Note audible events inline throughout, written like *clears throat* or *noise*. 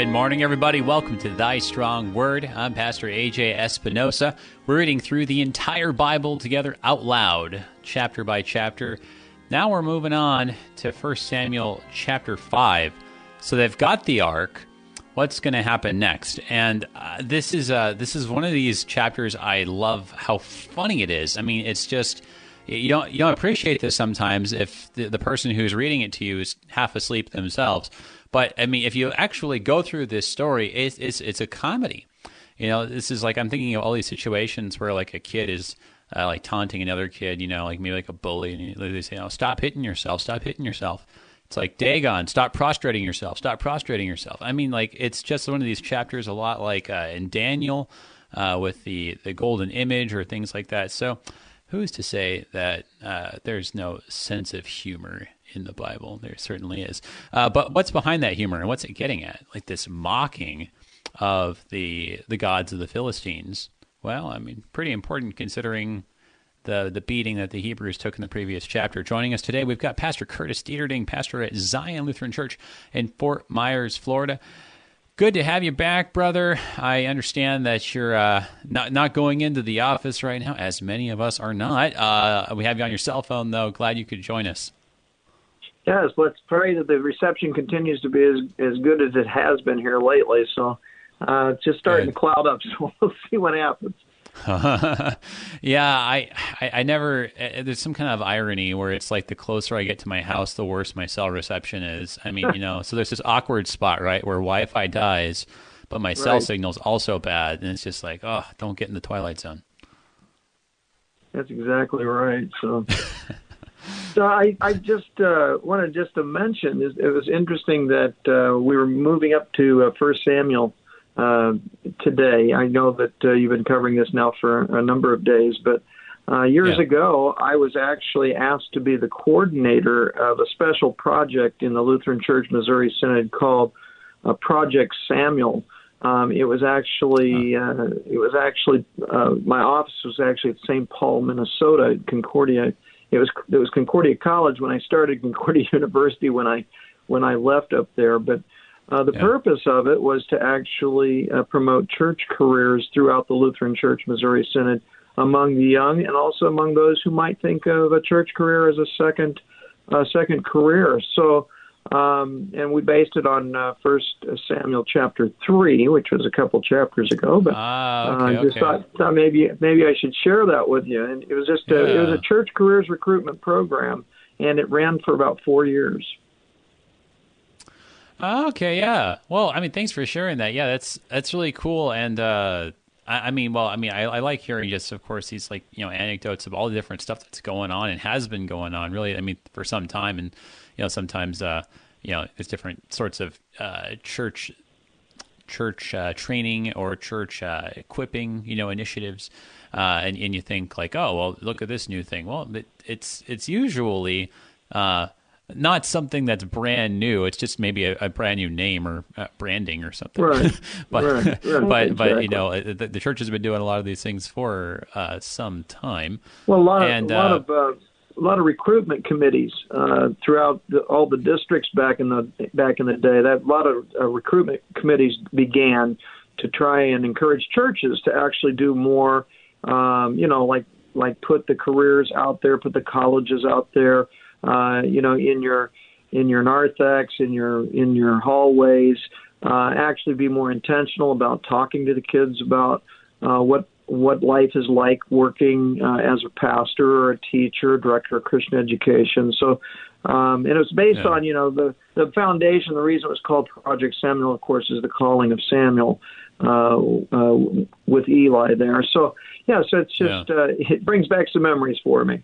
Good morning, everybody. Welcome to Thy Strong Word. I'm Pastor AJ Espinosa. We're reading through the entire Bible together out loud, chapter by chapter. Now we're moving on to 1 Samuel chapter 5. So they've got the ark. What's going to happen next? And uh, this is uh, this is one of these chapters I love how funny it is. I mean, it's just you don't you don't appreciate this sometimes if the, the person who's reading it to you is half asleep themselves. But I mean, if you actually go through this story, it's it's, it's a comedy. You know, this is like I'm thinking of all these situations where like a kid is uh, like taunting another kid. You know, like maybe like a bully, and they say, "Oh, stop hitting yourself! Stop hitting yourself." It's like Dagon, stop prostrating yourself, stop prostrating yourself. I mean, like it's just one of these chapters, a lot like uh, in Daniel uh, with the the golden image or things like that. So, who's to say that uh, there's no sense of humor in the Bible. There certainly is. Uh, but what's behind that humor and what's it getting at? Like this mocking of the the gods of the Philistines. Well, I mean, pretty important considering the the beating that the Hebrews took in the previous chapter. Joining us today, we've got Pastor Curtis Dieterding, pastor at Zion Lutheran Church in Fort Myers, Florida. Good to have you back, brother. I understand that you're uh, not not going into the office right now, as many of us are not. Uh, we have you on your cell phone, though. Glad you could join us. Yes, let's pray that the reception continues to be as as good as it has been here lately. So, uh, it's just starting good. to cloud up, *laughs* so we'll see what happens. *laughs* yeah, I, I, I never. Uh, there's some kind of irony where it's like the closer I get to my house, the worse my cell reception is. I mean, you know, *laughs* so there's this awkward spot, right, where Wi-Fi dies, but my cell right. signal's also bad, and it's just like, oh, don't get in the twilight zone. That's exactly right. So. So I, I just uh, wanted just to mention it was interesting that uh, we were moving up to uh, First Samuel uh, today. I know that uh, you've been covering this now for a number of days, but uh, years yeah. ago I was actually asked to be the coordinator of a special project in the Lutheran Church Missouri Synod called uh, Project Samuel. Um, it was actually uh, it was actually uh, my office was actually at St. Paul, Minnesota, Concordia it was it was Concordia College when I started Concordia *laughs* University when I when I left up there. But uh, the yeah. purpose of it was to actually uh, promote church careers throughout the Lutheran Church Missouri Synod among the young and also among those who might think of a church career as a second uh, second career. So um, and we based it on uh, First Samuel chapter three, which was a couple chapters ago. But ah, okay, uh, just okay. thought, thought maybe maybe I should share that with you. And it was just a, yeah. it was a church careers recruitment program, and it ran for about four years. Okay, yeah. Well, I mean, thanks for sharing that. Yeah, that's that's really cool. And uh, I, I, mean, well, I mean, I, I, like hearing just, of course, these like you know anecdotes of all the different stuff that's going on and has been going on. Really, I mean, for some time, and you know, sometimes, uh, you know, there's different sorts of uh, church church uh, training or church uh, equipping, you know, initiatives, uh, and and you think like, oh, well, look at this new thing. Well, it, it's it's usually uh, not something that's brand new. It's just maybe a, a brand new name or uh, branding or something. Right. *laughs* but right. Right. but exactly. but you know the, the, church has been doing a lot of these things for uh, some time. Well, a lot of and, a lot uh, of a lot of recruitment committees uh, throughout the, all the districts back in the back in the day. That a lot of uh, recruitment committees began to try and encourage churches to actually do more. Um, you know, like like put the careers out there, put the colleges out there. Uh, you know, in your in your narthex, in your in your hallways. Uh, actually, be more intentional about talking to the kids about uh, what what life is like working uh, as a pastor or a teacher, director of Christian education. So, um, and it was based yeah. on you know the the foundation. The reason it was called Project Samuel, of course, is the calling of Samuel uh, uh, with Eli there. So yeah, so it's just yeah. uh, it brings back some memories for me.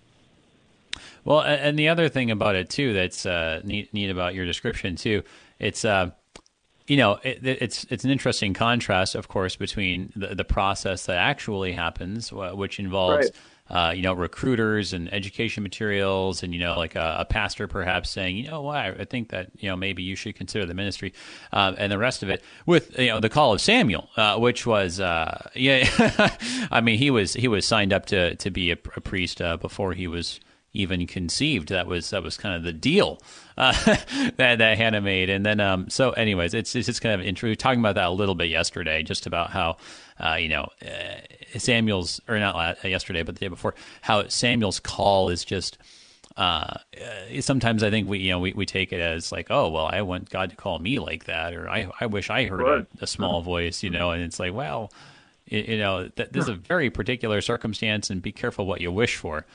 Well, and the other thing about it too that's uh, neat, neat about your description too, it's uh, you know, it, it's it's an interesting contrast, of course, between the, the process that actually happens, which involves. Right. Uh, you know, recruiters and education materials, and you know, like a, a, pastor perhaps saying, you know, what, I think that you know maybe you should consider the ministry, uh, and the rest of it with you know the call of Samuel, uh, which was uh, yeah, *laughs* I mean he was he was signed up to to be a, a priest uh, before he was even conceived. That was that was kind of the deal uh, *laughs* that that Hannah made. And then, um, so, anyways, it's it's just kind of interesting. We were talking about that a little bit yesterday, just about how, uh, you know, uh, Samuel's or not last, yesterday, but the day before, how Samuel's call is just. Uh, sometimes I think we, you know, we, we take it as like, oh, well, I want God to call me like that, or I, I wish I heard Right. a, a small voice, you know, and it's like, well, you, you know, th- this is a very particular circumstance, and be careful what you wish for.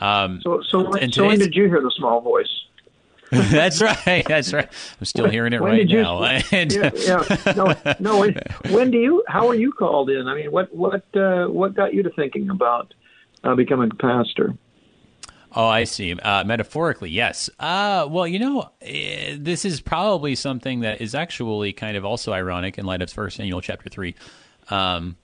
Um, So, so, when, so when did you hear the small voice? *laughs* that's right. That's right. I'm still hearing it right you- now. *laughs* *laughs* And- yeah, yeah. No, no. When, when do you? How are you called in? I mean, what, what, uh, what got you to thinking about uh, becoming a pastor? Oh, I see. Uh, metaphorically, yes. Uh, well, you know, eh, this is probably something that is actually kind of also ironic in light of First Samuel chapter three, um,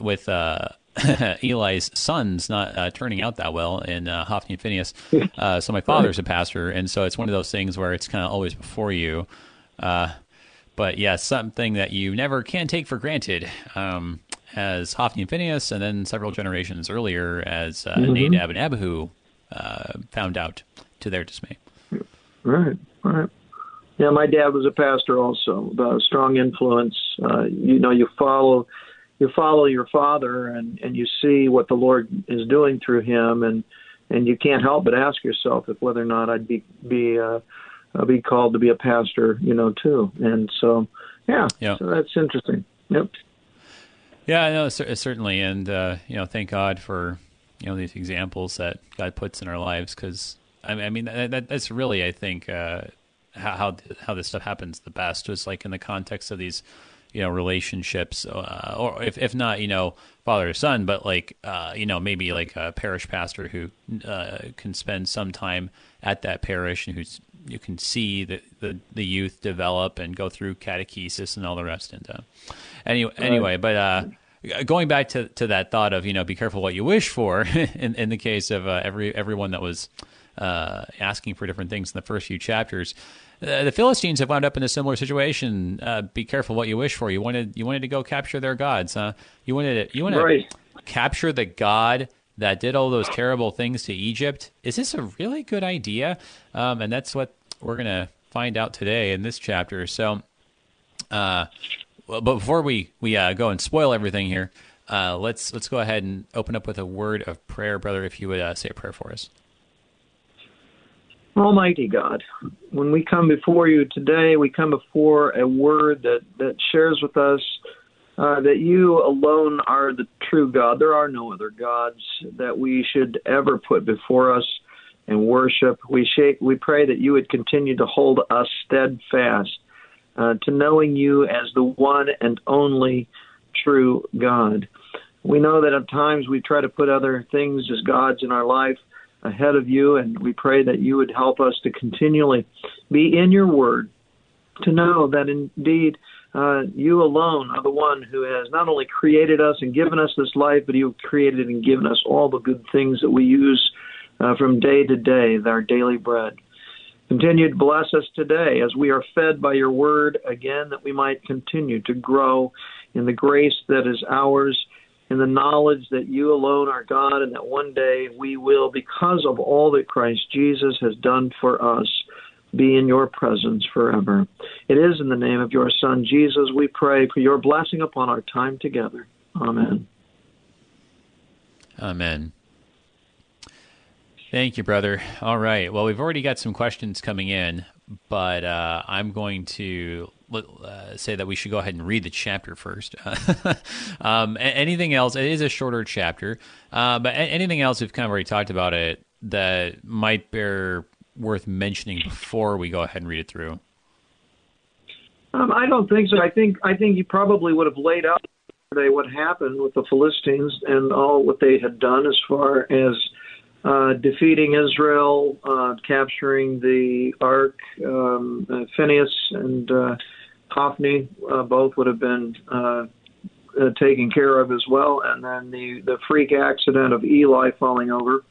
with uh, *laughs* Eli's sons not uh, turning out that well in uh, Hophni and Phinehas. *laughs* Uh, so my father's a pastor, and so it's one of those things where it's kind of always before you. Uh, but yeah, something that you never can take for granted. Um, as Hophni and Phinehas, and then several generations earlier, as uh, Nadab and Abihu uh, found out to their dismay. Right, right. Yeah, my dad was a pastor also, a strong influence. Uh, you know, you follow, you follow your father, and and you see what the Lord is doing through him, and and you can't help but ask yourself if whether or not I'd be be uh, uh, be called to be a pastor, you know, too. And so, yeah, Yeah. so that's interesting. Yep. Yeah, no, cer- certainly, and uh, you know, thank God for you know these examples that God puts in our lives because I mean, I mean that, that, that's really I think uh, how how how this stuff happens the best was like in the context of these you know relationships uh, or if if not you know father to son but like uh, you know maybe like a parish pastor who uh, can spend some time at that parish and who's you can see the, the the youth develop and go through catechesis and all the rest. And uh, anyway anyway but uh going back to, to that thought of you know be careful what you wish for *laughs* in, in the case of uh, every everyone that was uh, asking for different things in the first few chapters the Philistines have wound up in a similar situation. Uh, be careful what you wish for. You wanted you wanted to go capture their gods, huh? You wanted to, you wanted Right. to capture the god that did all those terrible things to Egypt. Is this a really good idea? Um, and that's what we're gonna find out today in this chapter. So, uh, but before we we uh, go and spoil everything here, uh, let's let's go ahead and open up with a word of prayer, brother. If you would uh, say a prayer for us. Almighty God, when we come before you today, we come before a word that, that shares with us uh, that you alone are the true God. There are no other gods that we should ever put before us and worship. We, shake, we pray that you would continue to hold us steadfast uh, to knowing you as the one and only true God. We know that at times we try to put other things as gods in our life ahead of you, and we pray that you would help us to continually be in your word, to know that indeed uh, you alone are the one who has not only created us and given us this life, but you've created and given us all the good things that we use uh, from day to day, our daily bread. Continue to bless us today as we are fed by your word again, that we might continue to grow in the grace that is ours in the knowledge that you alone are God and that one day we will, because of all that Christ Jesus has done for us, be in your presence forever. It is in the name of your Son, Jesus, we pray for your blessing upon our time together. Amen. Amen. Thank you, brother. All right. Well, we've already got some questions coming in, but uh, I'm going to uh, say that we should go ahead and read the chapter first. *laughs* um, anything else? It is a shorter chapter, uh, but anything else we've kind of already talked about it that might bear worth mentioning before we go ahead and read it through. Um, I don't think so. I think I think you probably would have laid out today what happened with the Philistines and all what they had done as far as uh, defeating Israel, uh, capturing the Ark. Um, uh, Phinehas and uh, Hophni uh, both would have been uh, uh, taken care of as well, and then the the freak accident of Eli falling over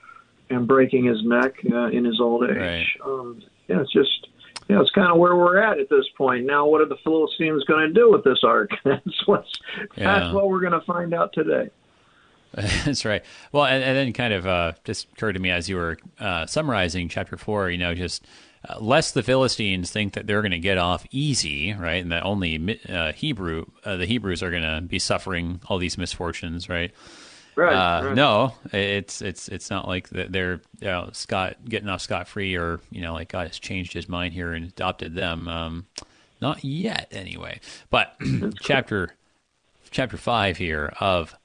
and breaking his neck uh, in his old age. Right. Um, yeah, it's just you know, it's kind of where we're at at this point. Now, what are the Philistines going to do with this ark? *laughs* that's what's Yeah. that's what we're going to find out today. *laughs* That's right. Well, and, and then kind of uh, just occurred to me as you were uh, summarizing chapter four. You know, just uh, lest the Philistines think that they're going to get off easy, right, and that only uh, Hebrew uh, the Hebrews are going to be suffering all these misfortunes, right? Right, uh, right. No, it's it's it's not like that they're you know, scot getting off scot free, or you know, like God has changed His mind here and adopted them. Um, not yet, anyway. But *clears throat* chapter chapter five here of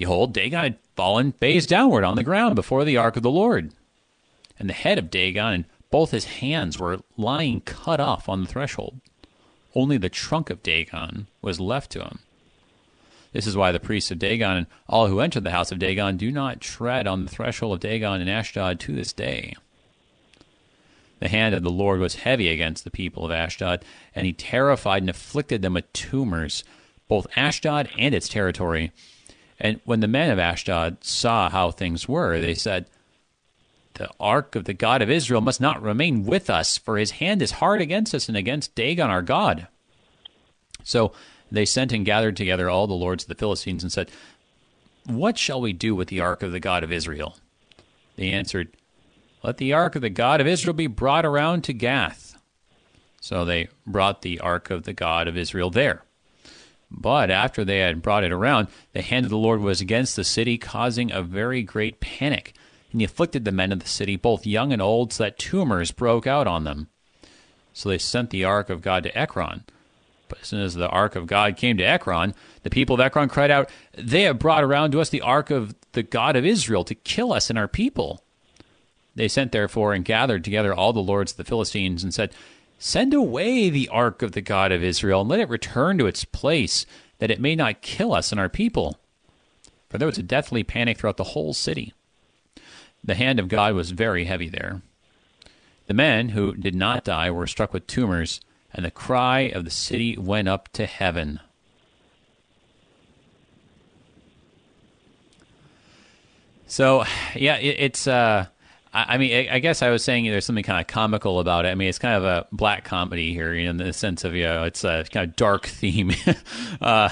behold, Dagon had fallen face downward on the ground before the ark of the Lord. And the head of Dagon and both his hands were lying cut off on the threshold. Only the trunk of Dagon was left to him. This is why the priests of Dagon and all who enter the house of Dagon do not tread on the threshold of Dagon in Ashdod to this day. The hand of the Lord was heavy against the people of Ashdod, and he terrified and afflicted them with tumors, both Ashdod and its territory. And when the men of Ashdod saw how things were, they said, The ark of the God of Israel must not remain with us, for his hand is hard against us and against Dagon our God. So they sent and gathered together all the lords of the Philistines and said, What shall we do with the ark of the God of Israel? They answered, Let the ark of the God of Israel be brought around to Gath. So they brought the ark of the God of Israel there. But after they had brought it around, the hand of the Lord was against the city, causing a very great panic. And he afflicted the men of the city, both young and old, so that tumors broke out on them. So they sent the ark of God to Ekron. But as soon as the ark of God came to Ekron, the people of Ekron cried out, They have brought around to us the ark of the God of Israel to kill us and our people. They sent therefore and gathered together all the lords of the Philistines and said, Send away the ark of the God of Israel, and let it return to its place, that it may not kill us and our people. For there was a deathly panic throughout the whole city. The hand of God was very heavy there. The men who did not die were struck with tumors, and the cry of the city went up to heaven. So, yeah, it, it's. Uh, I, mean, I, I guess I was saying there's something kind of comical about it. I mean, it's kind of a black comedy here, you know, in the sense of you know, it's a kind of dark theme, *laughs* uh,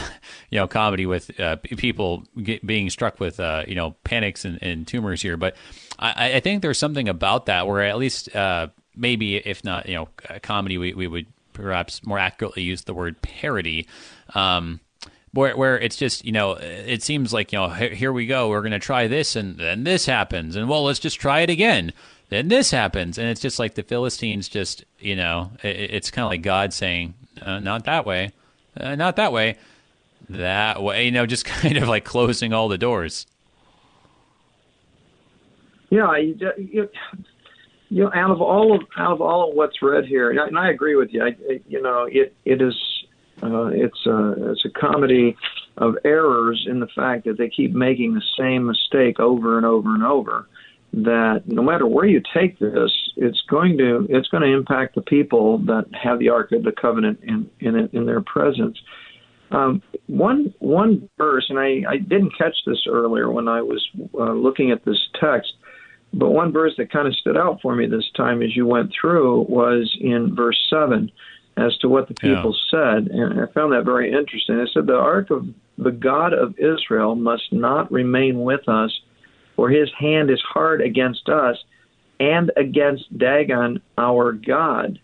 you know, comedy with uh, people get, being struck with uh, you know panics and, and tumors here. But I, I think there's something about that where at least uh, maybe if not you know comedy, we, we would perhaps more accurately use the word parody. Um, where, where it's just you know it seems like you know here we go we're going to try this and then this happens and well let's just try it again then this happens and it's just like the philistines just you know it, it's kind of like god saying uh, not that way uh, not that way that way you know just *laughs* kind of like closing all the doors Yeah, you, you, you know, out of all of out of all of what's read here, and I, and I agree with you. I, you know, it it is uh, it's a it's a comedy of errors in the fact that they keep making the same mistake over and over and over. That no matter where you take this, it's going to it's going to impact the people that have the Ark of the Covenant in in in their presence. Um, one one verse, and I, I didn't catch this earlier when I was uh, looking at this text, but one verse that kind of stood out for me this time as you went through was in verse seven as to what the people yeah. said, and I found that very interesting. It said, "The ark of the God of Israel must not remain with us, for His hand is hard against us and against Dagon our God."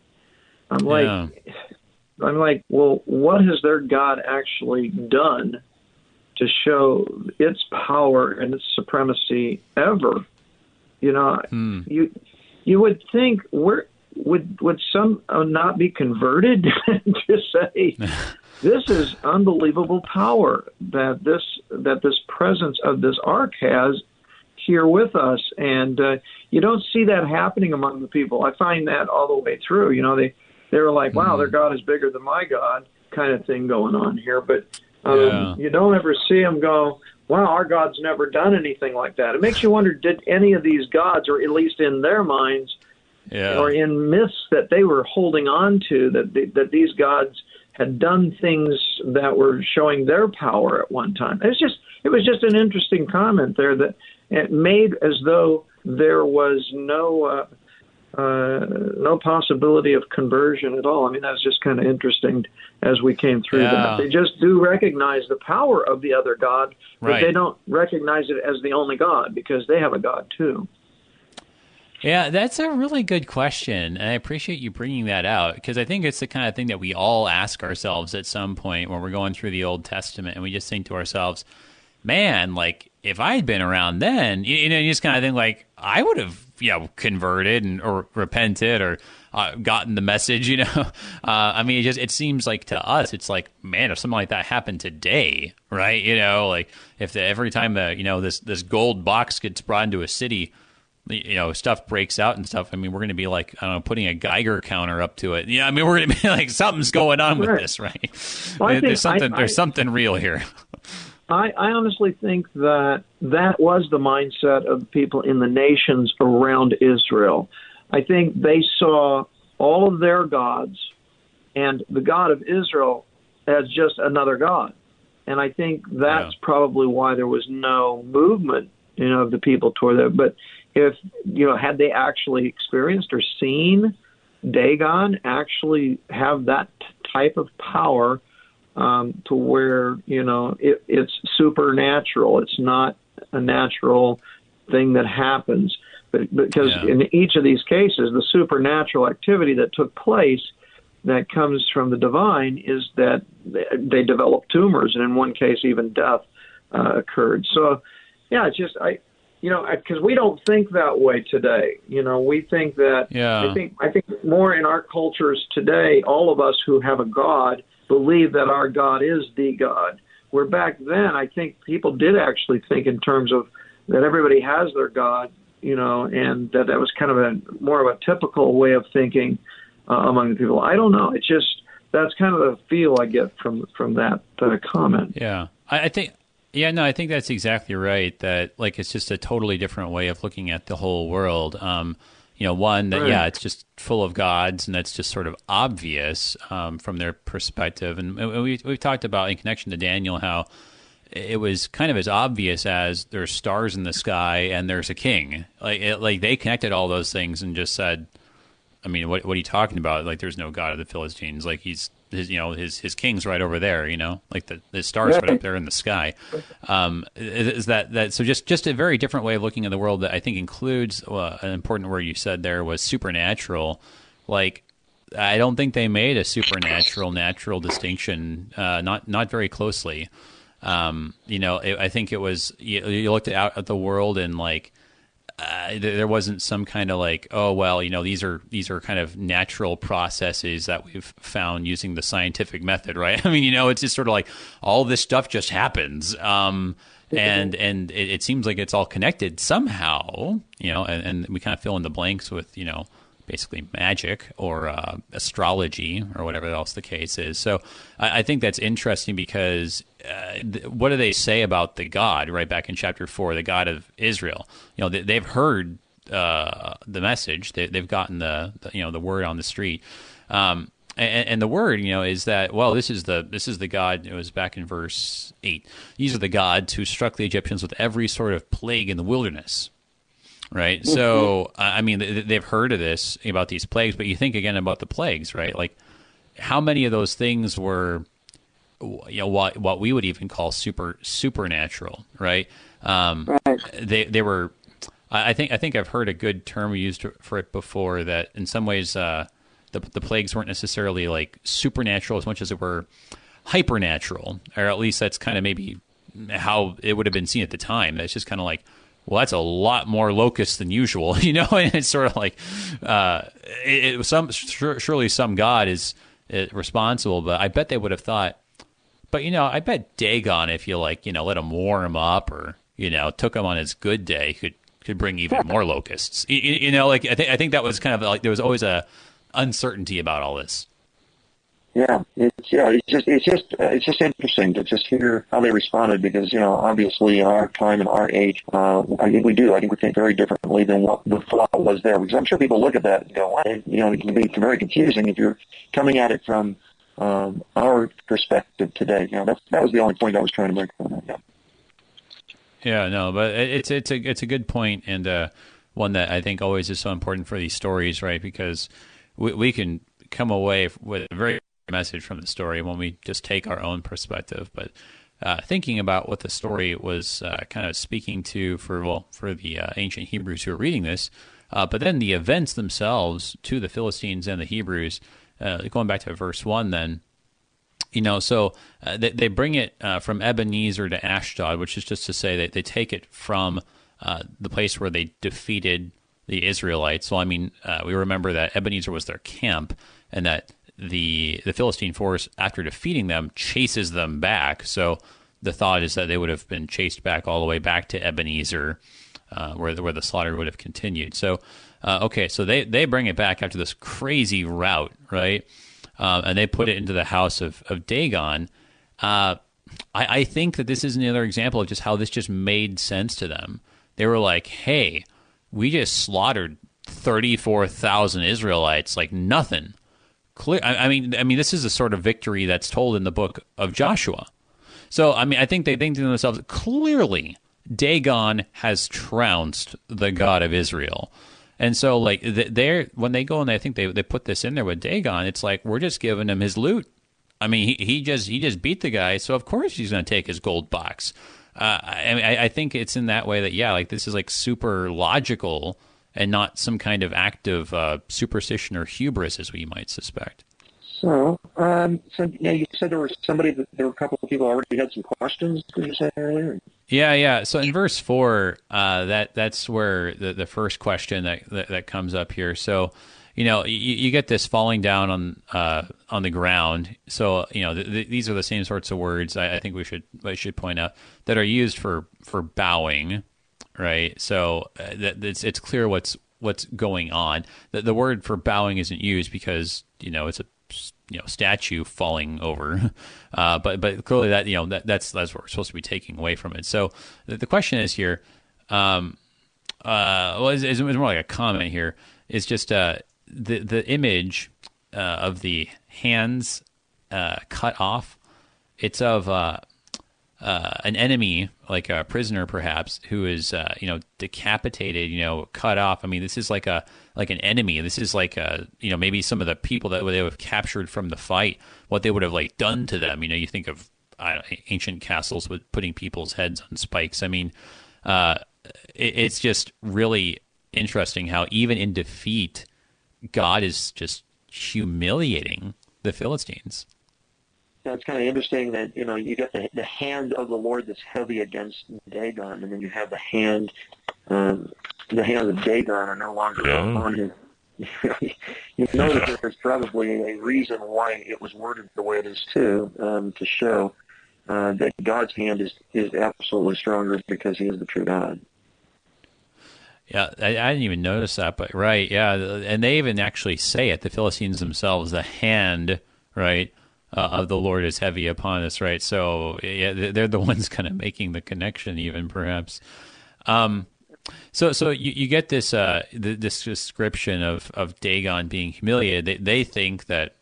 I'm like, Yeah. I'm like, well, what has their God actually done to show its power and its supremacy ever? You know, Hmm. you you would think where would would some uh, not be converted? *laughs* To say *laughs* this is unbelievable power that this that this presence of this ark has here with us. And uh, you don't see that happening among the people. I find that all the way through. You know they they were like wow their god is bigger than my god kind of thing going on here. But um, Yeah. you don't ever see them go wow our god's never done anything like that. It makes you wonder did any of these gods or at least in their minds yeah. or in myths that they were holding on to that they, that these gods had done things that were showing their power at one time. It's just it was just an interesting comment there that it made as though there was no uh, uh, no possibility of conversion at all. I mean, that's just kind of interesting as we came through Yeah. that. They just do recognize the power of the other God, but Right. they don't recognize it as the only God because they have a God too. Yeah, that's a really good question, and I appreciate you bringing that out because I think it's the kind of thing that we all ask ourselves at some point when we're going through the Old Testament, and we just think to ourselves, "Man, like if I had been around then, you, you know, you just kind of think like I would have, you know, converted and or repented or uh, gotten the message." *laughs* You know, uh, I mean, it just it seems like to us, it's like, man, if something like that happened today, right? You know, like if the, every time the you know this this gold box gets brought into a city you know stuff breaks out and stuff i mean we're going to be like i don't know putting a geiger counter up to it yeah i mean we're going to be *laughs* like something's going on with this right Well, There- there's think- I- something I- there's something real here I, I honestly think that that was the mindset of people in the nations around Israel. I think they saw all of their gods and the God of Israel as just another God. And I think that's Yeah. probably why there was no movement, you know, of the people toward that. But if you know, had they actually experienced or seen Dagon actually have that type of power um, to where you know it, it's supernatural. It's not a natural thing that happens, but because Yeah. in each of these cases, the supernatural activity that took place that comes from the divine is that they- developed tumors, and in one case, even death uh, occurred. So, yeah, it's just I, you know, because we don't think that way today. You know, we think that Yeah. I think I think more in our cultures today, all of us who have a God believe that our God is the God. Where back then, I think people did actually think in terms of that everybody has their God, you know, and that that was kind of a more of a typical way of thinking uh, among the people. I don't know. It's just that's kind of the feel I get from from that uh, comment. yeah I, I think yeah no i think that's exactly right that like it's just a totally different way of looking at the whole world um you know one that Right. yeah it's just full of gods and that's just sort of obvious um, from their perspective and, we, we've talked about in connection to daniel how it was kind of as obvious as there's stars in the sky and there's a king. Like it, like they connected all those things and just said, I mean, what what are you talking about? Like there's no god of the Philistines. Like he's his you know his his king's right over there. You know, like the the stars right up there in the sky. Um, is that that so just just a very different way of looking at the world that I think includes uh, an important word you said there was supernatural. Like I don't think they made a supernatural natural distinction. Uh, not not very closely. Um, you know, it, I think it was you, you looked out at the world and like uh, there wasn't some kind of like oh well you know these are these are kind of natural processes that we've found using the scientific method right? *laughs* I mean you know it's just sort of like all this stuff just happens. Um, and and it, it seems like it's all connected somehow you know and, and we kind of fill in the blanks with you know basically magic or uh, astrology or whatever else the case is. So I, I think that's interesting because uh, th- what do they say about the God right back in chapter four, the God of Israel? You know, they, they've heard uh, the message, they, they've gotten the, the you know the word on the street. Um, and, and the word, you know, is that well, this is the this is the God. It was back in verse eight. These are the gods who struck the Egyptians with every sort of plague in the wilderness right? So, I I mean, they've heard of this about these plagues, but you think again about the plagues, right? Like, how many of those things were, you know, what what we would even call super supernatural, right? Um, Right. They they were. I I think I think I've heard a good term used for it before. That in some ways, uh, the the plagues weren't necessarily like supernatural as much as it were hypernatural, or at least that's kind of maybe how it would have been seen at the time. That's just kind of like, well, that's a lot more locusts than usual, *laughs* you know. And it's sort of like, uh, it, it, some sure, surely some god is uh, responsible, but I bet they would have thought, but you know, I bet Dagon, if you like, you know, let him warm up or you know, took him on his good day, could could bring even *laughs* more locusts. You, you know, like I think I think that was kind of like there was always a uncertainty about all this. Yeah, it's yeah, it's just it's just uh, it's just interesting to just hear how they responded because you know obviously in our time and our age, uh, I think we do. I think we think very differently than what the thought was there. Because I'm sure people look at that and go, you know, it can be very confusing if you're coming at it from um, our perspective today. You know, that was the only point I was trying to make. Yeah. Yeah, no, but it's it's a it's a good point and uh, one that I think always is so important for these stories, right? Because we we can come away with a very message from the story when we just take our own perspective. But uh, thinking about what the story was uh, kind of speaking to for well for the uh, ancient Hebrews who are reading this, uh, but then the events themselves to the Philistines and the Hebrews, uh, going back to verse one, then you know, so uh, they, they bring it from Ebenezer to Ashdod, which is just to say that they take it from the place where they defeated the Israelites. So I mean, we remember that Ebenezer was their camp, and that the the Philistine force, after defeating them, chases them back. So the thought is that they would have been chased back all the way back to Ebenezer, uh, where the, where the slaughter would have continued. So uh, okay, so they they bring it back after this crazy route, right? Uh, and they put it into the house of of Dagon. Uh, I, I think that this is another example of just how this just made sense to them. They were like, "Hey, we just slaughtered thirty four thousand Israelites like nothing." Clear. I, I, mean, I mean, this is the sort of victory that's told in the book of Joshua. So, I mean, I think they think to themselves, clearly, Dagon has trounced the God of Israel. And so, like, they're when they go and they think they they put this in there with Dagon, it's like we're just giving him his loot. I mean, he, he just he just beat the guy, so of course he's going to take his gold box. Uh, I, I, I think it's in that way that yeah, like this is like super logical and not some kind of act of uh, superstition or hubris, as we might suspect. So, um, so yeah, you said there was somebody that there were a couple of people already had some questions. Did you say earlier? Yeah, yeah. So in verse four, uh, that that's where the, the first question that, that, that comes up here. So, you know, you, you get this falling down on uh, on the ground. So, you know, th- th- these are the same sorts of words. I, I think we should I should point out that are used for for bowing right? So uh, it's it's clear what's what's going on. The, the word for bowing isn't used because you know it's a you know statue falling over, *laughs* uh, but but clearly that you know that that's that's what we're supposed to be taking away from it. So the, the question is here, um, uh, well, it's, it's, more like a comment here. It's just uh, the the image uh, of the hands uh, cut off. It's of uh, an enemy, like a prisoner perhaps, who is uh, you know decapitated, you know, cut off. I mean, this is like a like an enemy. This is like a you know maybe some of the people that they would have captured from the fight, what they would have like done to them. You know, you think of ancient castles with putting people's heads on spikes. I mean, uh, it, it's just really interesting how even in defeat, God is just humiliating the Philistines you know, it's kind of interesting that you know you got the the hand of the Lord that's heavy against Dagon, and then you have the hand, um, the hands of Dagon are no longer yeah. on him. *laughs* you know that there's probably a reason why it was worded the way it is too, um, to show uh, that God's hand is is absolutely stronger because He is the true God. Yeah, I, I, didn't even notice that, but right, yeah, and they even actually say it. The Philistines themselves, the hand, right, uh, of the Lord is heavy upon us, right? So yeah, they're the *laughs* ones kind of making the connection, even perhaps. Um, so so you, you get this uh, this description of, of Dagon being humiliated. They, they think that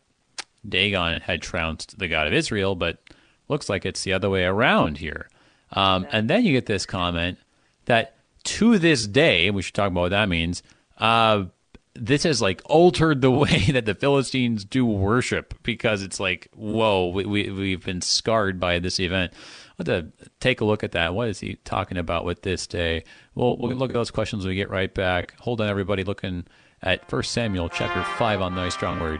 Dagon had trounced the God of Israel, but looks like it's the other way around here. Um, and then you get this comment that to this day, we should talk about what that means. Uh, this has like altered the *laughs* way that the Philistines do worship because it's like, whoa, we, we, we've been scarred by this event. To take a look at that. What is he talking about with this day? Well, we'll look at those questions when we get right back. Hold on, everybody, looking at First Samuel chapter 5 on Thy Strong Word.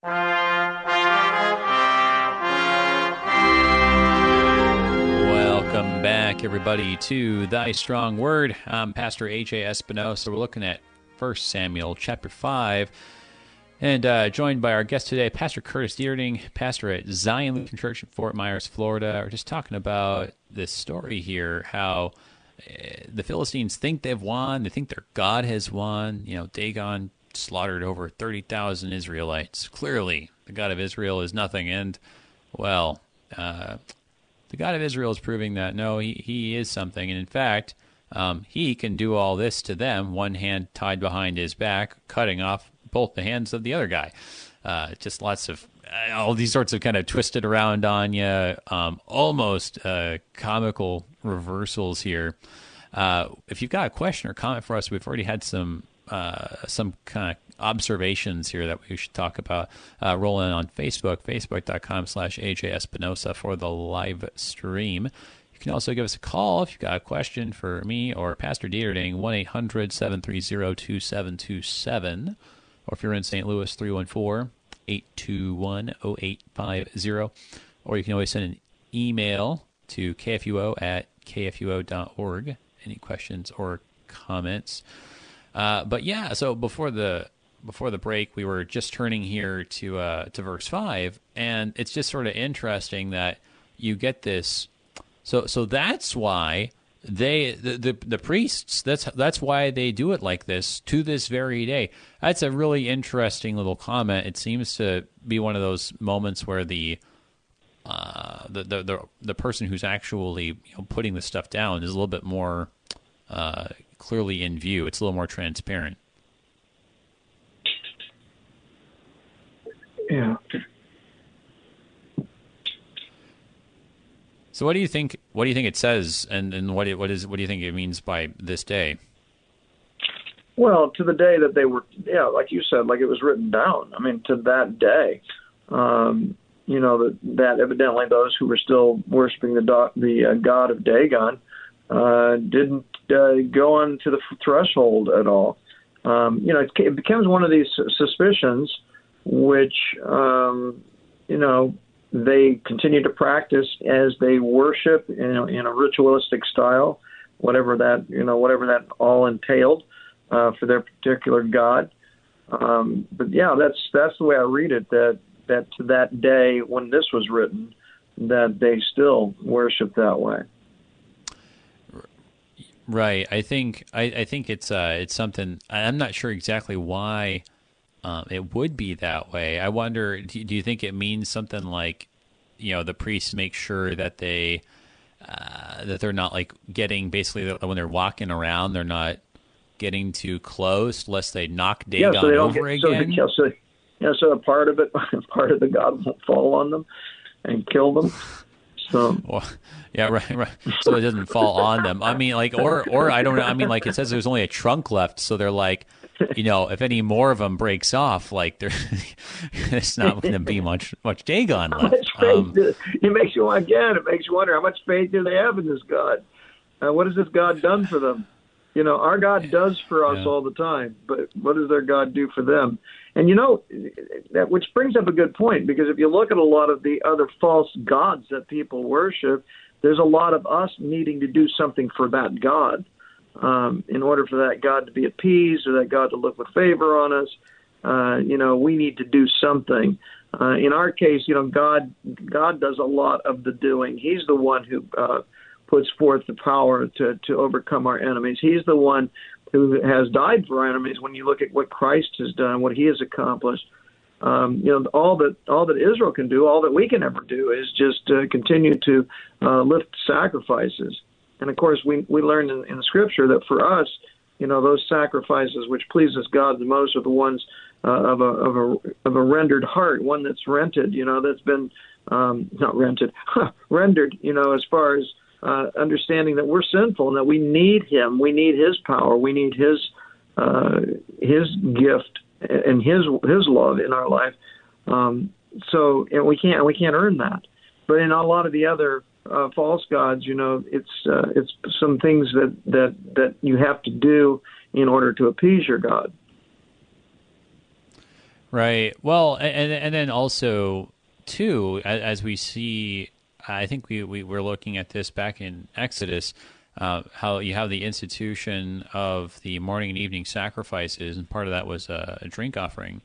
Welcome back, everybody, to Thy Strong Word. I'm Pastor AJ Espinosa. We're looking at 1 Samuel chapter 5. And uh, joined by our guest today, Pastor Curtis Deerding, pastor at Zion Lutheran Church in Fort Myers, Florida. We're just talking about this story here how uh, the Philistines think they've won. They think their God has won. You know, Dagon slaughtered over 30,000 Israelites. Clearly, the God of Israel is nothing. And, well, uh, the God of Israel is proving that no, he, he is something. And in fact, um, he can do all this to them, one hand tied behind his back, cutting off both the hands of the other guy. Uh, just lots of uh, all these sorts of kind of twisted around on you, um, almost uh, comical reversals here. Uh, if you've got a question or comment for us, we've already had some uh, some kind of observations here that we should talk about. Uh, rolling on Facebook, facebook.com slash AJ Espinosa for the live stream. You can also give us a call if you've got a question for me or Pastor Deerding, 1 800 730 2727 or if you're in St. Louis, 314 821 0850. Or you can always send an email to kfuo at kfuo.org. Any questions or comments? Uh, but yeah, so before the before the break, we were just turning here to uh, to verse five, and it's just sort of interesting that you get this. So so that's why they the, the, the priests that's that's why they do it like this to this very day that's a really interesting little comment it seems to be one of those moments where the uh, the, the the the person who's actually you know, putting the stuff down is a little bit more uh, clearly in view it's a little more transparent yeah So what do you think? What do you think it says, and and what it, what is what do you think it means by this day? Well, to the day that they were, yeah, like you said, like it was written down. I mean, to that day, um, you know that that evidently those who were still worshiping the do- the uh, god of Dagon uh, didn't uh, go on to the threshold at all. Um, you know, it, it becomes one of these suspicions, which um, you know they continue to practice as they worship in in a ritualistic style, whatever that you know, whatever that all entailed uh, for their particular god. Um, but yeah, that's that's the way I read it. That that to that day when this was written, that they still worship that way. Right. I think I, I think it's uh it's something I'm not sure exactly why um, it would be that way. I wonder, do, do, you think it means something like, you know, the priests make sure that they uh, that they're not like getting basically when they're walking around, they're not getting too close lest they knock Dagon yeah, so they over get, again. So, so, yeah, so a part of it, *laughs* part of the God won't fall on them and kill them. So well, yeah, right, right. So it doesn't fall on them. I mean, like, or or I don't know. I mean, like it says there's only a trunk left, so they're like, you know, if any more of them breaks off, like there, *laughs* it's not going to be much much Dagon left. Much um, it makes you again. It makes you wonder how much faith do they have in this God? Uh, what has this God done for them? You know, our God does for us yeah. all the time, but what does their God do for them? And you know, that which brings up a good point because if you look at a lot of the other false gods that people worship, there's a lot of us needing to do something for that God um, in order for that God to be appeased or that God to look with favor on us, uh, you know, we need to do something. Uh, in our case, you know, God God does a lot of the doing. He's the one who uh, puts forth the power to to overcome our enemies. He's the one who has died for our enemies. When you look at what Christ has done, what He has accomplished, um, you know, all that all that Israel can do, all that we can ever do, is just uh, continue to uh, lift sacrifices. And of course, we we learn in, in Scripture that for us, you know, those sacrifices which pleases God the most are the ones uh, of a of a of a rendered heart, one that's rented, you know, that's been um, not rented, *laughs* rendered. You know, as far as uh, understanding that we're sinful and that we need Him, we need His power, we need His uh, His gift and His His love in our life. Um, so, and we can't we can't earn that. But in a lot of the other uh, false gods, you know, it's uh, it's some things that that that you have to do in order to appease your God. Right. Well, and and then also too, as we see, I think we we were looking at this back in Exodus. Uh, how you have the institution of the morning and evening sacrifices, and part of that was a, a drink offering.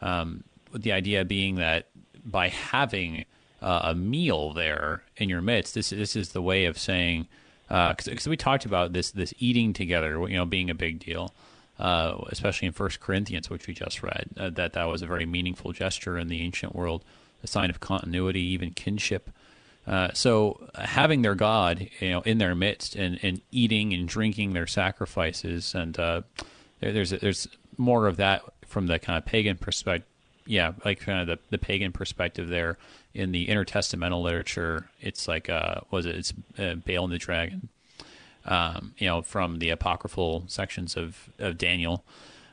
Um, the idea being that by having uh, a meal there in your midst. This this is the way of saying because uh, we talked about this this eating together, you know, being a big deal, uh, especially in First Corinthians, which we just read. Uh, that that was a very meaningful gesture in the ancient world, a sign of continuity, even kinship. Uh, so having their God, you know, in their midst and, and eating and drinking their sacrifices, and uh, there, there's there's more of that from the kind of pagan perspective yeah, like kind of the, the pagan perspective there in the intertestamental literature. It's like, uh, was it? It's uh, Baal and the dragon. Um, you know, from the apocryphal sections of of Daniel.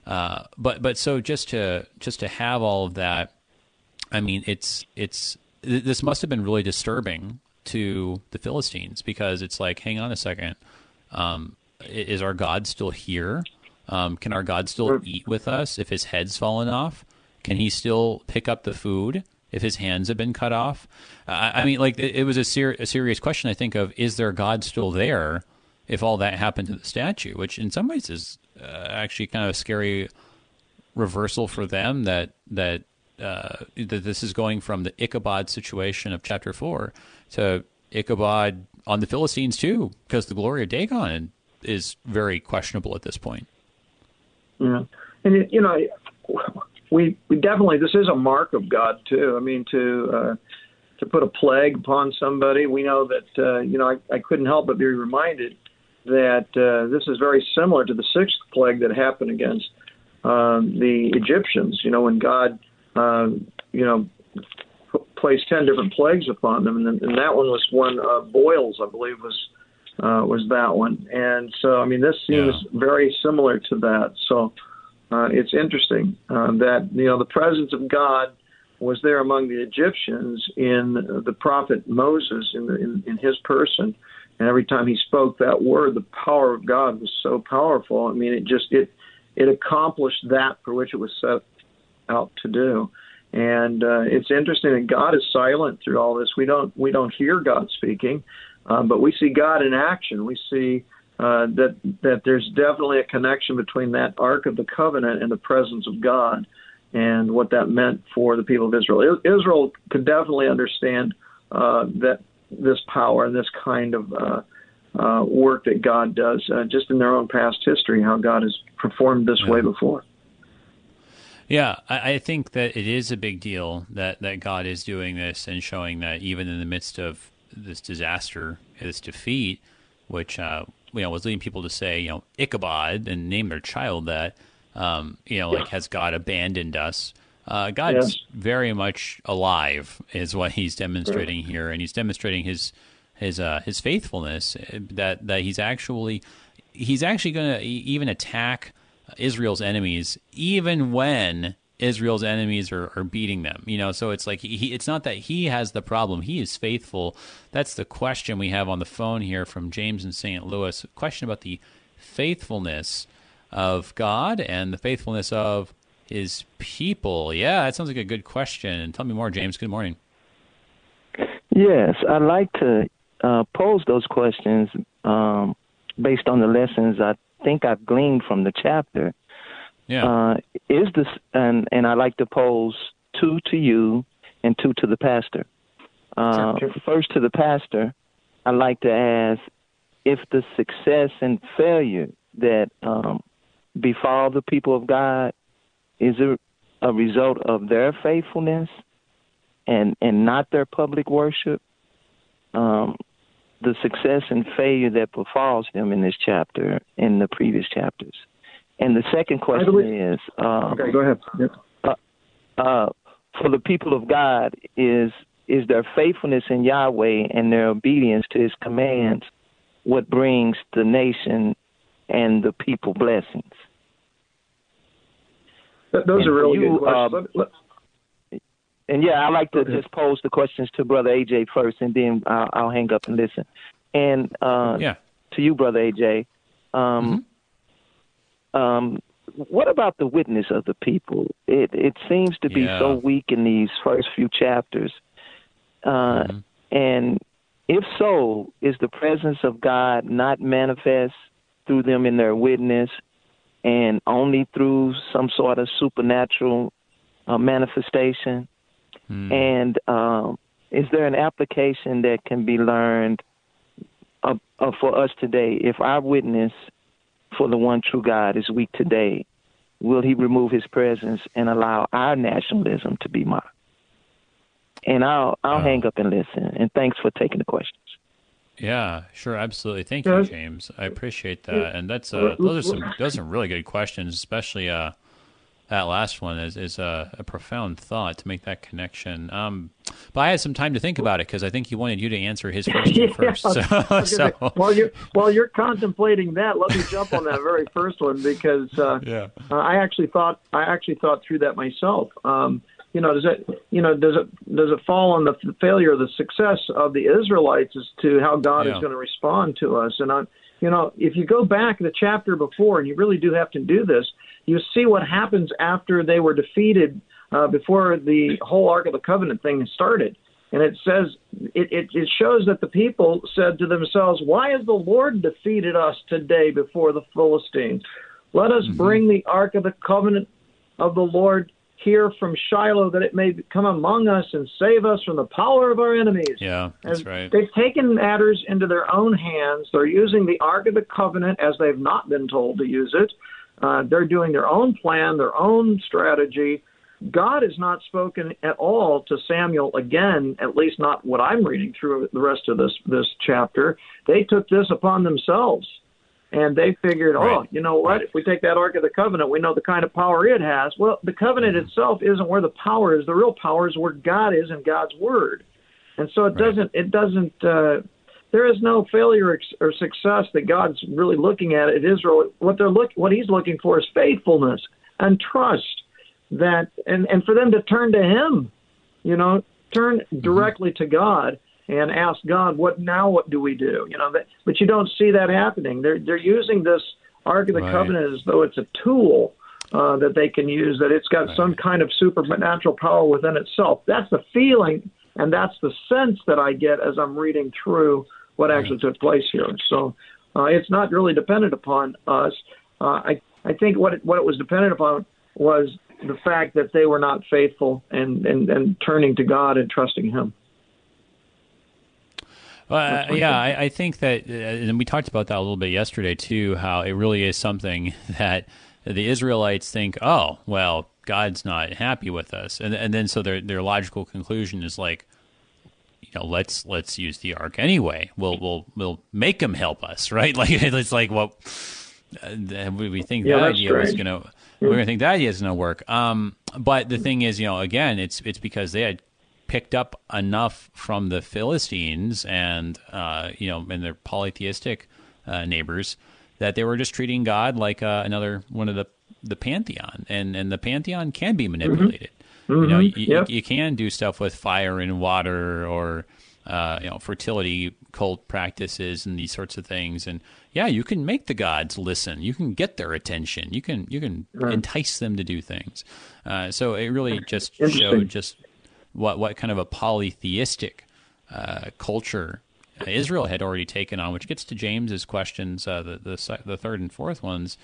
Uh, but but so just to just to have all of that, I mean, it's it's this must have been really disturbing to the Philistines because it's like, hang on a second, um, is our God still here? Um, can our God still eat with us if his head's fallen off? Can he still pick up the food if his hands have been cut off? Uh, I mean, like it, it was a, ser- a serious question. I think of is their God still there if all that happened to the statue? Which in some ways is uh, actually kind of a scary reversal for them that that uh, that this is going from the Ichabod situation of chapter four to Ichabod on the Philistines too, because the glory of Dagon is very questionable at this point. Yeah, and you know, we we definitely this is a mark of God too. I mean to uh, to put a plague upon somebody. We know that uh, you know I, I couldn't help but be reminded that uh, this is very similar to the sixth plague that happened against um, the Egyptians. You know when God uh, you know placed ten different plagues upon them, and, and that one was one uh, boils, I believe was. Uh, was that one, and so I mean this seems yeah. very similar to that. So uh, it's interesting uh, that you know the presence of God was there among the Egyptians in the prophet Moses in, the, in, in his person, and every time he spoke that word, the power of God was so powerful. I mean, it just it it accomplished that for which it was set out to do. And uh, it's interesting that God is silent through all this. We don't we don't hear God speaking, um, but we see God in action. We see uh, that that there's definitely a connection between that Ark of the Covenant and the presence of God, and what that meant for the people of Israel. Israel could definitely understand uh, that this power and this kind of uh, uh, work that God does, uh, just in their own past history, how God has performed this yeah. way before. Yeah, I, I think that it is a big deal that, that God is doing this and showing that even in the midst of this disaster, this defeat, which uh, you know was leading people to say you know Ichabod and name their child that um, you know like has God abandoned us? Uh, God's yes. very much alive, is what he's demonstrating here, and he's demonstrating his his uh, his faithfulness uh, that that he's actually he's actually going to even attack Israel's enemies even when Israel's enemies are, are beating them. You know, so it's like he, it's not that he has the problem; he is faithful. That's the question we have on the phone here from James in St. Louis. A question about the faithfulness of God and the faithfulness of His people. Yeah, that sounds like a good question. Tell me more, James. Good morning. Yes, I'd like to uh, pose those questions um, based on the lessons I think I've gleaned from the chapter. Yeah. Uh, is this and and I like to pose two to you and two to the pastor. Uh, sure. First to the pastor, I like to ask if the success and failure that um, befall the people of God is a, a result of their faithfulness and and not their public worship. Um, the success and failure that befalls them in this chapter in the previous chapters. And the second question believe, is um, okay, go ahead. Yep. Uh, uh, for the people of God, is is their faithfulness in Yahweh and their obedience to His commands what brings the nation and the people blessings? Those and are really you, good questions. Uh, and yeah, I like to just pose the questions to Brother AJ first, and then I'll, I'll hang up and listen. And uh, yeah. to you, Brother AJ, um, mm-hmm. um, what about the witness of the people? It it seems to be yeah. so weak in these first few chapters. Uh, mm-hmm. And if so, is the presence of God not manifest through them in their witness and only through some sort of supernatural uh, manifestation? Mm. And um, is there an application that can be learned uh, uh, for us today? If our witness for the one true God is weak today, will he remove his presence and allow our nationalism to be mocked? And I'll I'll hang up and listen. And thanks for taking the questions. Yeah, sure, absolutely. Thank you, James. I appreciate that. And that's uh, those are some those are really good questions, especially uh, that last one is is a, a, profound thought to make that connection. Um, but I had some time to think about it because I think he wanted you to answer his *laughs* question yeah, first. *laughs* So, so. While you're while you're contemplating that, let me jump on that very first one because uh, *laughs* yeah. uh, I actually thought I actually thought through that myself. Um, you know, does it you know does it does it fall on the failure or the success of the Israelites as to how God yeah. is going to respond to us? And I'm you know, if you go back the chapter before, and you really do have to do this, you see what happens after they were defeated uh, before the whole Ark of the Covenant thing started. And it says, it, it, it shows that the people said to themselves, Why has the Lord defeated us today before the Philistines? Let us mm-hmm. bring the Ark of the Covenant of the Lord here from Shiloh that it may come among us and save us from the power of our enemies. Yeah, that's and right. They've taken matters into their own hands. They're using the Ark of the Covenant as they've not been told to use it. Uh, they're doing their own plan, their own strategy. God has not spoken at all to Samuel again, at least not what I'm reading through the rest of this this chapter. They took this upon themselves and they figured, oh, right. oh, you know what? Right. If we take that Ark of the Covenant, we know the kind of power it has. Well, the covenant mm-hmm. itself isn't where the power is. The real power is where God is in God's Word, and so it right. doesn't. It doesn't. Uh, there is no failure or success that God's really looking at at Israel. What they're look, what He's looking for is faithfulness and trust. That and and for them to turn to Him, you know, turn mm-hmm. directly mm-hmm. to God and ask God, what now? What do we do? You know, that, but you don't see that happening. They're they're using this Ark of the right. Covenant as though it's a tool uh, that they can use. That it's got right. some kind of supernatural power within itself. That's the feeling, and that's the sense that I get as I'm reading through what actually took place here. So uh, it's not really dependent upon us. Uh, I I think what it, what it was dependent upon was the fact that they were not faithful and, and, and turning to God and trusting Him. Well, uh, yeah, I, I, think that, uh, and we talked about that a little bit yesterday too. How it really is something *laughs* that the Israelites think, oh, well, God's not happy with us, and and then so their their logical conclusion is like, you know, let's let's use the ark anyway. We'll we'll we'll make him help us, *laughs* right? Like *laughs* it's like, well, uh, we think yeah, that idea strange. is gonna. We're gonna think that idea is gonna work. Um, but the thing is, you know, again, it's it's because they had picked up enough from the Philistines and uh, you know and their polytheistic uh, neighbors that they were just treating God like uh, another one of the the pantheon, and and the pantheon can be manipulated. Mm-hmm. You know, you, yep. you, can do stuff with fire and water or uh, you know fertility cult practices and these sorts of things, and yeah, you can make the gods listen. You can get their attention. You can you can right. entice them to do things. Uh, so it really just showed just what what kind of a polytheistic uh, culture Israel had already taken on, which gets to James's questions, uh, the, the, the third and fourth ones.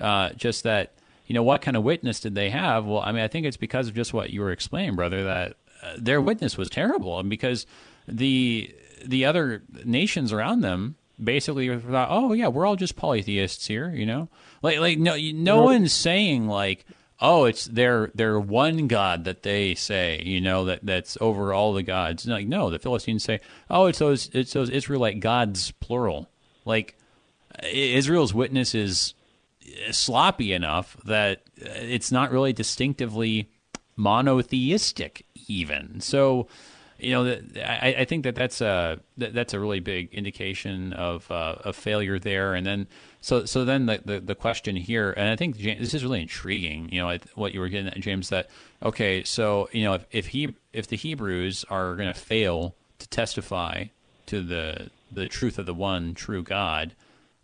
Uh, just that you know what kind of witness did they have? Well, I mean, I think it's because of just what you were explaining, brother, that uh, their witness was terrible, and because the the other nations around them basically thought, oh yeah, we're all just polytheists here, you know, like like no no one's saying like oh, it's their their one god that they say, you know, that that's over all the gods. Like, no, the Philistines say, oh, it's those it's those Israelite gods plural. Like Israel's witness is eh, sloppy enough that eh, it's not really distinctively monotheistic even. So you know, I, I think that that's a that's a really big indication of uh, failure there. And then so so then the, the, the question here, and I think James, this is really intriguing. You know, what you were getting at, James. That okay, so you know, if if he if the Hebrews are going to fail to testify to the the truth of the one true God,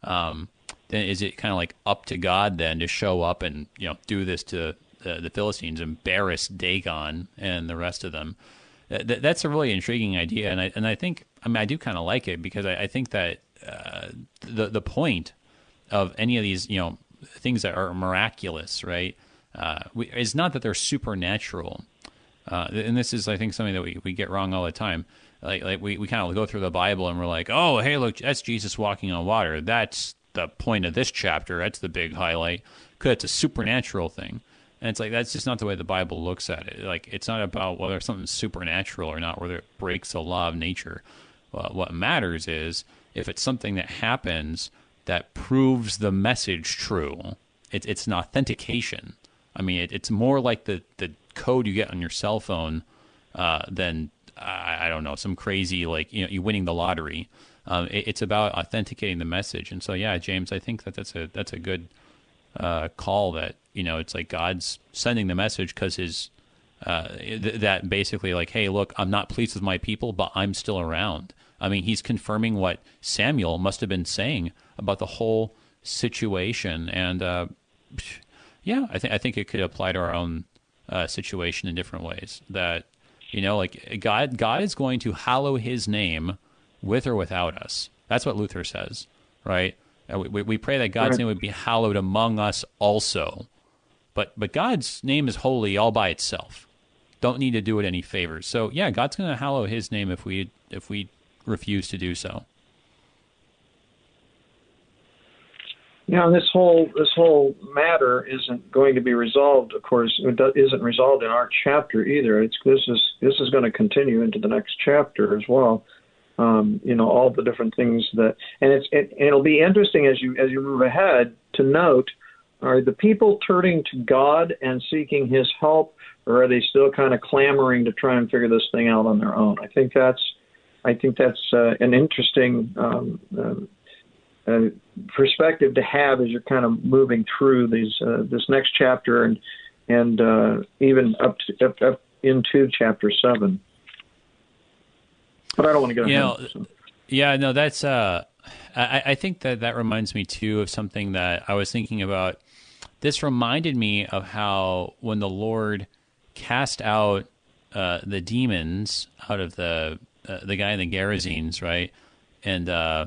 um, then is it kind of like up to God then to show up and you know do this to the, the Philistines, embarrass Dagon and the rest of them? That, that's a really intriguing idea, and I and I think I mean I do kind of like it because I, I think that uh, the the point of any of these you know things that are miraculous, right, uh, is not that they're supernatural, uh, and this is I think something that we, we get wrong all the time. Like like we, we kind of go through the Bible and we're like, oh hey look that's Jesus walking on water. That's the point of this chapter. That's the big highlight. Because it's a supernatural thing. And it's like that's just not the way the Bible looks at it. Like it's not about whether something's supernatural or not, whether it breaks the law of nature. Well, what matters is if it's something that happens that proves the message true. It's it's an authentication. I mean, it, it's more like the the code you get on your cell phone uh, than I, I, don't know some crazy like you know you winning the lottery. Um, it, it's about authenticating the message, and so yeah, James, I think that that's a that's a good uh, call that you know, it's like God's sending the message because his uh, th- that basically like, hey, look, I'm not pleased with my people, but I'm still around. I mean, he's confirming what Samuel must have been saying about the whole situation, and uh, yeah, I think I think it could apply to our own uh, situation in different ways. That you know, like God, God is going to hallow His name with or without us. That's what Luther says, right? We, we pray that God's name would be hallowed among us also. But but God's name is holy all by itself. Don't need to do it any favors. So yeah, God's going to hallow His name if we if we refuse to do so. Yeah, this whole this whole matter isn't going to be resolved. Of course, it isn't resolved in our chapter either. It's this is this is going to continue into the next chapter as well. Um, you know all the different things that, and it's it, it'll be interesting as you as you move ahead to note are the people turning to God and seeking His help, or are they still kind of clamoring to try and figure this thing out on their own? I think that's, I think that's uh, an interesting um, uh, uh, perspective to have as you're kind of moving through these uh, this next chapter and and uh, even up to, up, up into chapter seven. But I don't want to go. You know, so. yeah, no, that's. Uh, I, I think that that reminds me too of something that I was thinking about this reminded me of how when the Lord cast out uh, the demons out of the uh, the guy in the Gerasenes, right? And uh,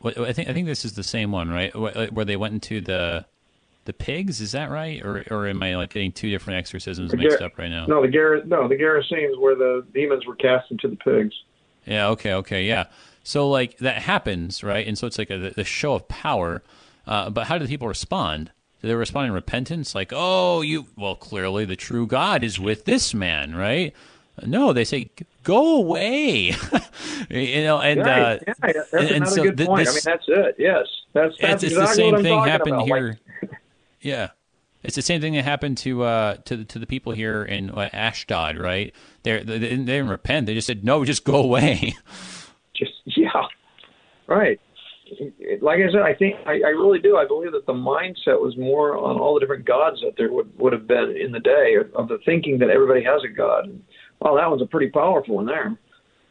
what, I think I think this is the same one, right? Where they went into the the pigs. Is that right, or or am I like getting two different exorcisms the mixed Gar- up right now? No, the Gar- no the Gerasenes where the demons were cast into the pigs. Yeah. Okay. Okay. Yeah. So like that happens, right? And so it's like a, the show of power. Uh, but how do the people respond? Do they respond in repentance? Like, oh, you, well, clearly the true God is with this man, right? No, they say, go away. *laughs* you know, and, right. uh, yeah, that's and, so good th- point. This, I mean, that's it. Yes. That's, that's it's, exactly the same thing happened about. here. Like, *laughs* yeah. It's the same thing that happened to uh, to to the people here in uh, Ashdod, right? They're, they they didn't repent. They just said, "No, just go away." *laughs* Just yeah, right like I said, I think I, I really do. I believe that the mindset was more on all the different gods that there would would have been in the day of the thinking that everybody has a god. And, well, that one's a pretty powerful one there.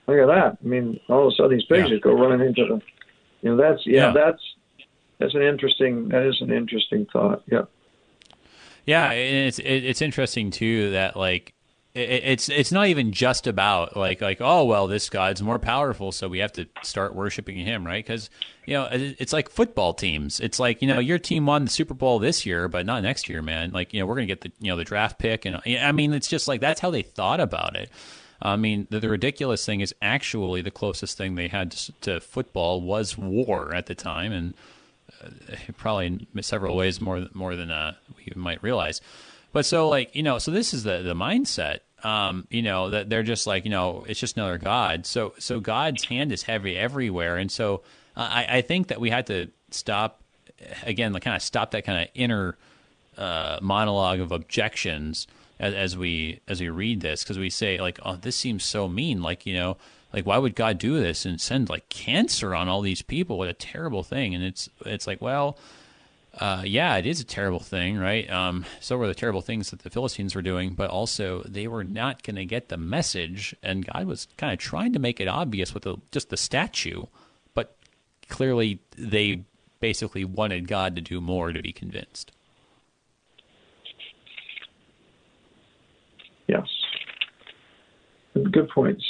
Look at that. I mean, all of a sudden these pigs yeah. just go running into the. You know, that's yeah, yeah, that's that's an interesting that is an interesting thought. Yeah. Yeah, it's it's interesting too that like it's it's not even just about like like oh well this god's more powerful so we have to start worshiping him right? Because you know it's like football teams. It's like you know your team won the super bowl this year but not next year man. Like you know we're gonna get the you know the draft pick and i mean it's just like that's how they thought about it. I mean the, the ridiculous thing is actually the closest thing they had to, to football was war at the time and uh, probably in several ways more more than uh, we might realize but so like you know, so this is the the mindset. Um, you know that they're just like you know it's just another god. So so God's hand is heavy everywhere, and so uh, I I think that we had to stop again, like kind of stop that kind of inner uh, monologue of objections as, as we as we read this because we say like, oh, this seems so mean. Like you know, like why would God do this and send like cancer on all these people? What a terrible thing! And it's it's like, well, uh, yeah, it is a terrible thing, right? Um, so were the terrible things that the Philistines were doing, but also they were not going to get the message, and God was kind of trying to make it obvious with the, just the statue, but clearly they basically wanted God to do more to be convinced. Yes, good points.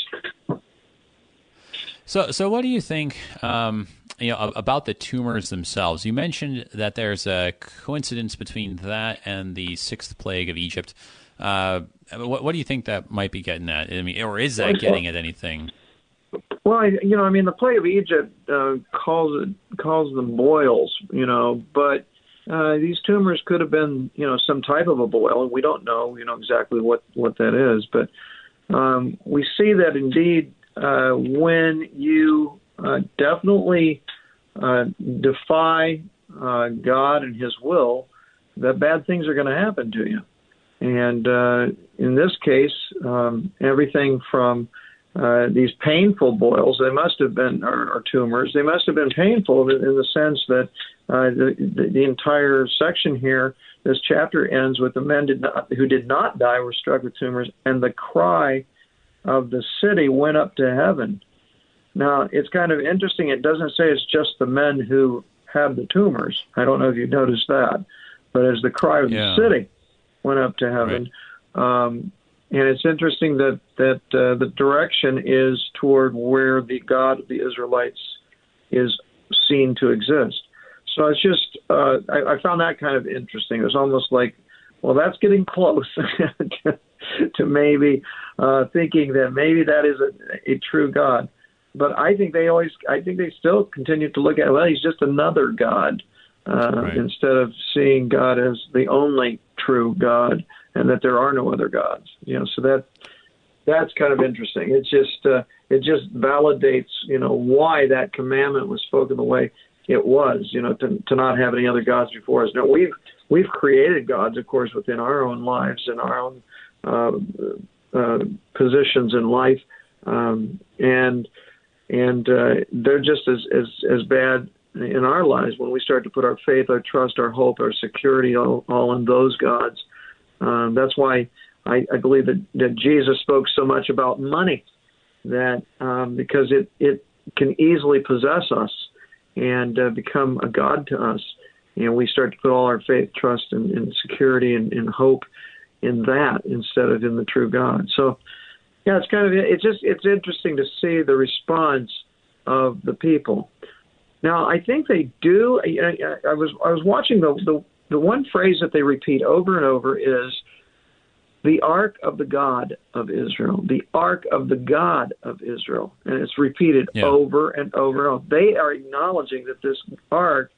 So, so what do you think? Um, you know about the tumors themselves. You mentioned that there's a coincidence between that and the sixth plague of Egypt. Uh, what, what, do you think that might be getting at? I mean, or is that getting at anything? Well, I, you know, I mean, the plague of Egypt uh, calls it calls them boils, you know, but uh, these tumors could have been, you know, some type of a boil, and we don't know, you know, exactly what what that is, but um, we see that indeed uh, when you uh, definitely uh, defy uh, God and His will, that bad things are going to happen to you. And uh, in this case, um, everything from uh, these painful boils, they must have been, or, or, tumors, they must have been painful in the sense that uh, the, the, the, entire section here, this chapter ends with the men did not, who did not die were struck with tumors, and the cry of the city went up to heaven. Now, it's kind of interesting. It doesn't say it's just the men who have the tumors. I don't know if you noticed that. But as the cry of yeah. the city went up to heaven, right. um, and it's interesting that that uh, the direction is toward where the God of the Israelites is seen to exist. So it's just uh, I, I found that kind of interesting. It was almost like, well, that's getting close *laughs* to, to maybe uh, thinking that maybe that is a, a true God but I think they always, I think they still continue to look at, well, he's just another God, uh, right. instead of seeing God as the only true God and that there are no other gods. You know, so that that's kind of interesting. It just uh, it just validates, you know, why that commandment was spoken the way it was. You know, to to not have any other gods before us. Now we've we've created gods, of course, within our own lives and our own uh, uh, positions in life, um, and and uh, they're just as, as as bad in our lives when we start to put our faith, our trust, our hope, our security all, all in those gods. Um, that's why I, I believe that, that Jesus spoke so much about money, that um, because it it can easily possess us and uh, become a god to us, and we start to put all our faith, trust, and, and security and, and hope in that instead of in the true God. So yeah, it's kind of it's just it's interesting to see the response of the people. Now, I think they do. I, I was I was watching the, the the one phrase that they repeat over and over is the ark of the God of Israel, the ark of the God of Israel, and it's repeated yeah. over and over and over. They are acknowledging that this ark,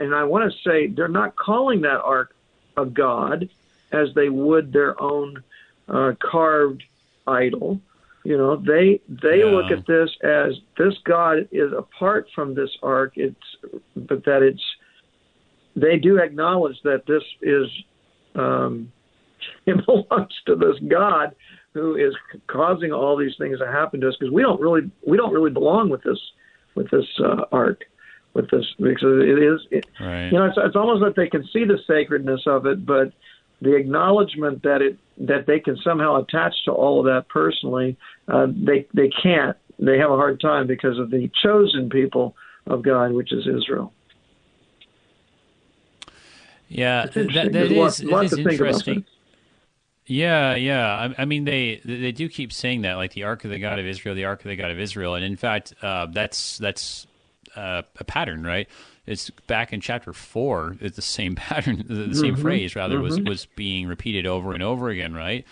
and I want to say they're not calling that ark a God as they would their own uh, carved idol. You know, they they yeah. look at this as this God is apart from this ark. It's but that it's they do acknowledge that this is um, *laughs* it belongs to this God who is causing all these things to happen to us because we don't really we don't really belong with this with this uh, ark with this because it is it, right. you know it's, it's almost like they can see the sacredness of it but the acknowledgement that it that they can somehow attach to all of that personally, uh, they they can't. They have a hard time because of the chosen people of God, which is Israel. Yeah, that, that is, lot, that is interesting. Yeah, yeah. I, I, mean, they they do keep saying that, like the Ark of the God of Israel, the Ark of the God of Israel, and in fact, uh, that's that's uh, a pattern, right? it's back in chapter four. It's the same *laughs* pattern, the, the same mm-hmm. phrase rather mm-hmm. was was being repeated over and over again, right?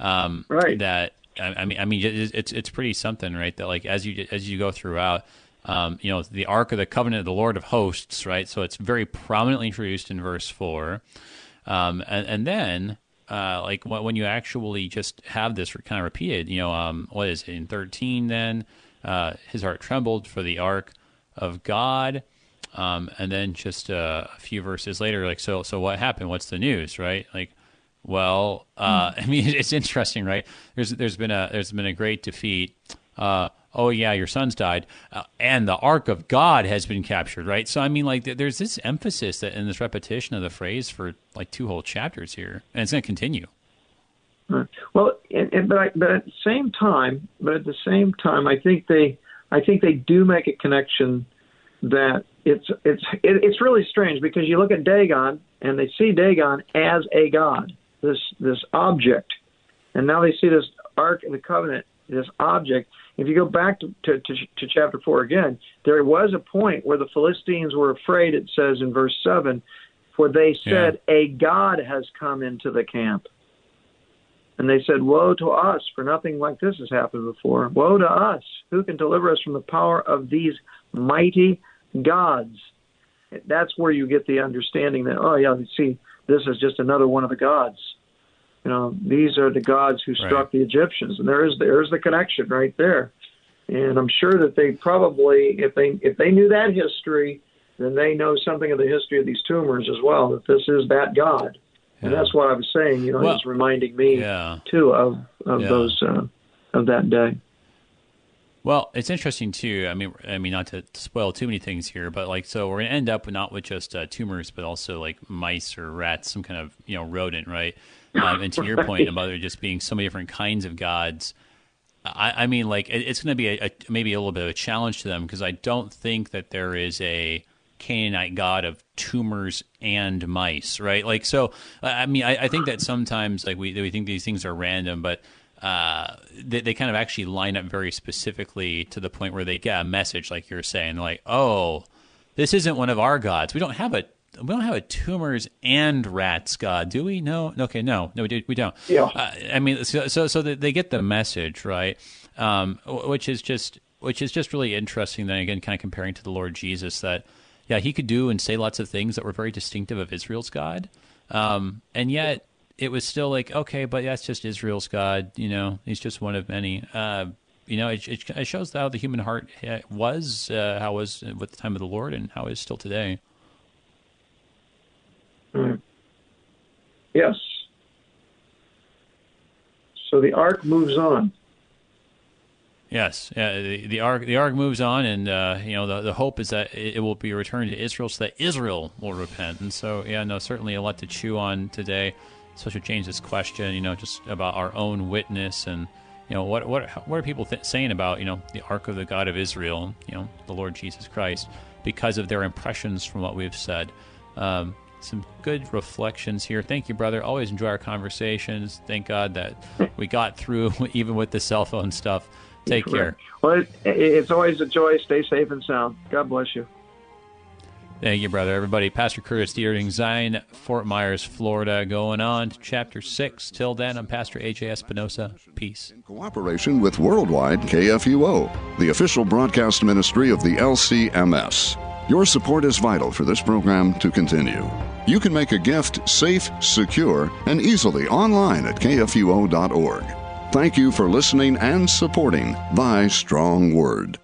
Um, right. That I, mean, I mean, it's it's pretty something, right? That like as you as you go throughout, um, you know, the Ark of the Covenant of the Lord of Hosts, right? So it's very prominently introduced in verse four, um, and, and then. Uh, like when you actually just have this kind of repeated, you know, um, what is it, in 13 then? Uh, his heart trembled for the ark of God um, and then just uh, a few verses later, like, so, so what happened? What's the news, right? Like, Well, uh, *laughs* I mean, it's interesting, right? There's there's been a there's been a great defeat. Uh, oh yeah, your son's died, uh, and the ark of God has been captured, right? So I mean, like, there's this emphasis that in this repetition of the phrase for like two whole chapters here, and it's going to continue. Well, and, and, but I, but at the same time, but at the same time, I think they, I think they do make a connection that it's it's it, it's really strange because you look at Dagon and they see Dagon as a god, this this object, and now they see this Ark of the Covenant, this object. If you go back to, to, to, to chapter four again, there was a point where the Philistines were afraid. It says in verse seven, for they said yeah. a god has come into the camp. And they said, Woe to us, for nothing like this has happened before. Woe to us! Who can deliver us from the power of these mighty gods? That's where you get the understanding that, oh, yeah, see, this is just another one of the gods. You know, these are the gods who struck right. the Egyptians. And there is there's the connection right there. And I'm sure that they probably, if they if they knew that history, then they know something of the history of these tumors as well. That this is that God. And that's what I was saying. You know, well, it's reminding me too of of those uh, of that day. Well, it's interesting too. I mean, I mean, not to spoil too many things here, but like, so we're gonna end up not with just uh, tumors, but also like mice or rats, some kind of you know rodent, right? Um, and to your *laughs* point about there just being so many different kinds of gods, I, I mean, like, it, it's going to be a, a, maybe a little bit of a challenge to them because I don't think that there is a Canaanite god of tumors and mice, right? Like, so I mean, I, I think that sometimes like we we think these things are random, but uh, they, they kind of actually line up very specifically to the point where they get a message, like you're saying, like, oh, this isn't one of our gods. We don't have a we don't have a tumors and rats god, do we? No, okay, no, no, we, do, we don't. Yeah. Uh, I mean, so so, so they get the message, right? Um, which is just which is just really interesting. Then again, kind of comparing to the Lord Jesus that yeah, he could do and say lots of things that were very distinctive of Israel's God. Um, and yet it was still like, okay, but that's just Israel's God. You know, he's just one of many. Uh, you know, it, it, shows how the human heart was, uh, how was at the time of the Lord, and how it is still today. Mm. Yes. So the ark moves on. Yes, the, the ark the ark moves on, and uh, you know the the hope is that it, it, will be returned to Israel, so that Israel will repent. And so, yeah, no, certainly a lot to chew on today, especially James's question, you know, just about our own witness and you know what what what are people th- saying about you know the ark of the God of Israel, you know, the Lord Jesus Christ, because of their impressions from what we've said. Um, some good reflections here. Thank you, brother. Always enjoy our conversations. Thank God that we got through *laughs* even with the cell phone stuff. Take care. Well, it, it's always a joy. Stay safe and sound. God bless you. Thank you, brother. Everybody, Pastor Curtis Deering, Zion, Fort Myers, Florida, going on to chapter 6. Till then, I'm Pastor AJ Espinosa. Peace. In cooperation with Worldwide KFUO, the official broadcast ministry of the LCMS. Your support is vital for this program to continue. You can make a gift safe, secure, and easily online at kfuo.org. Thank you for listening and supporting Thy Strong Word.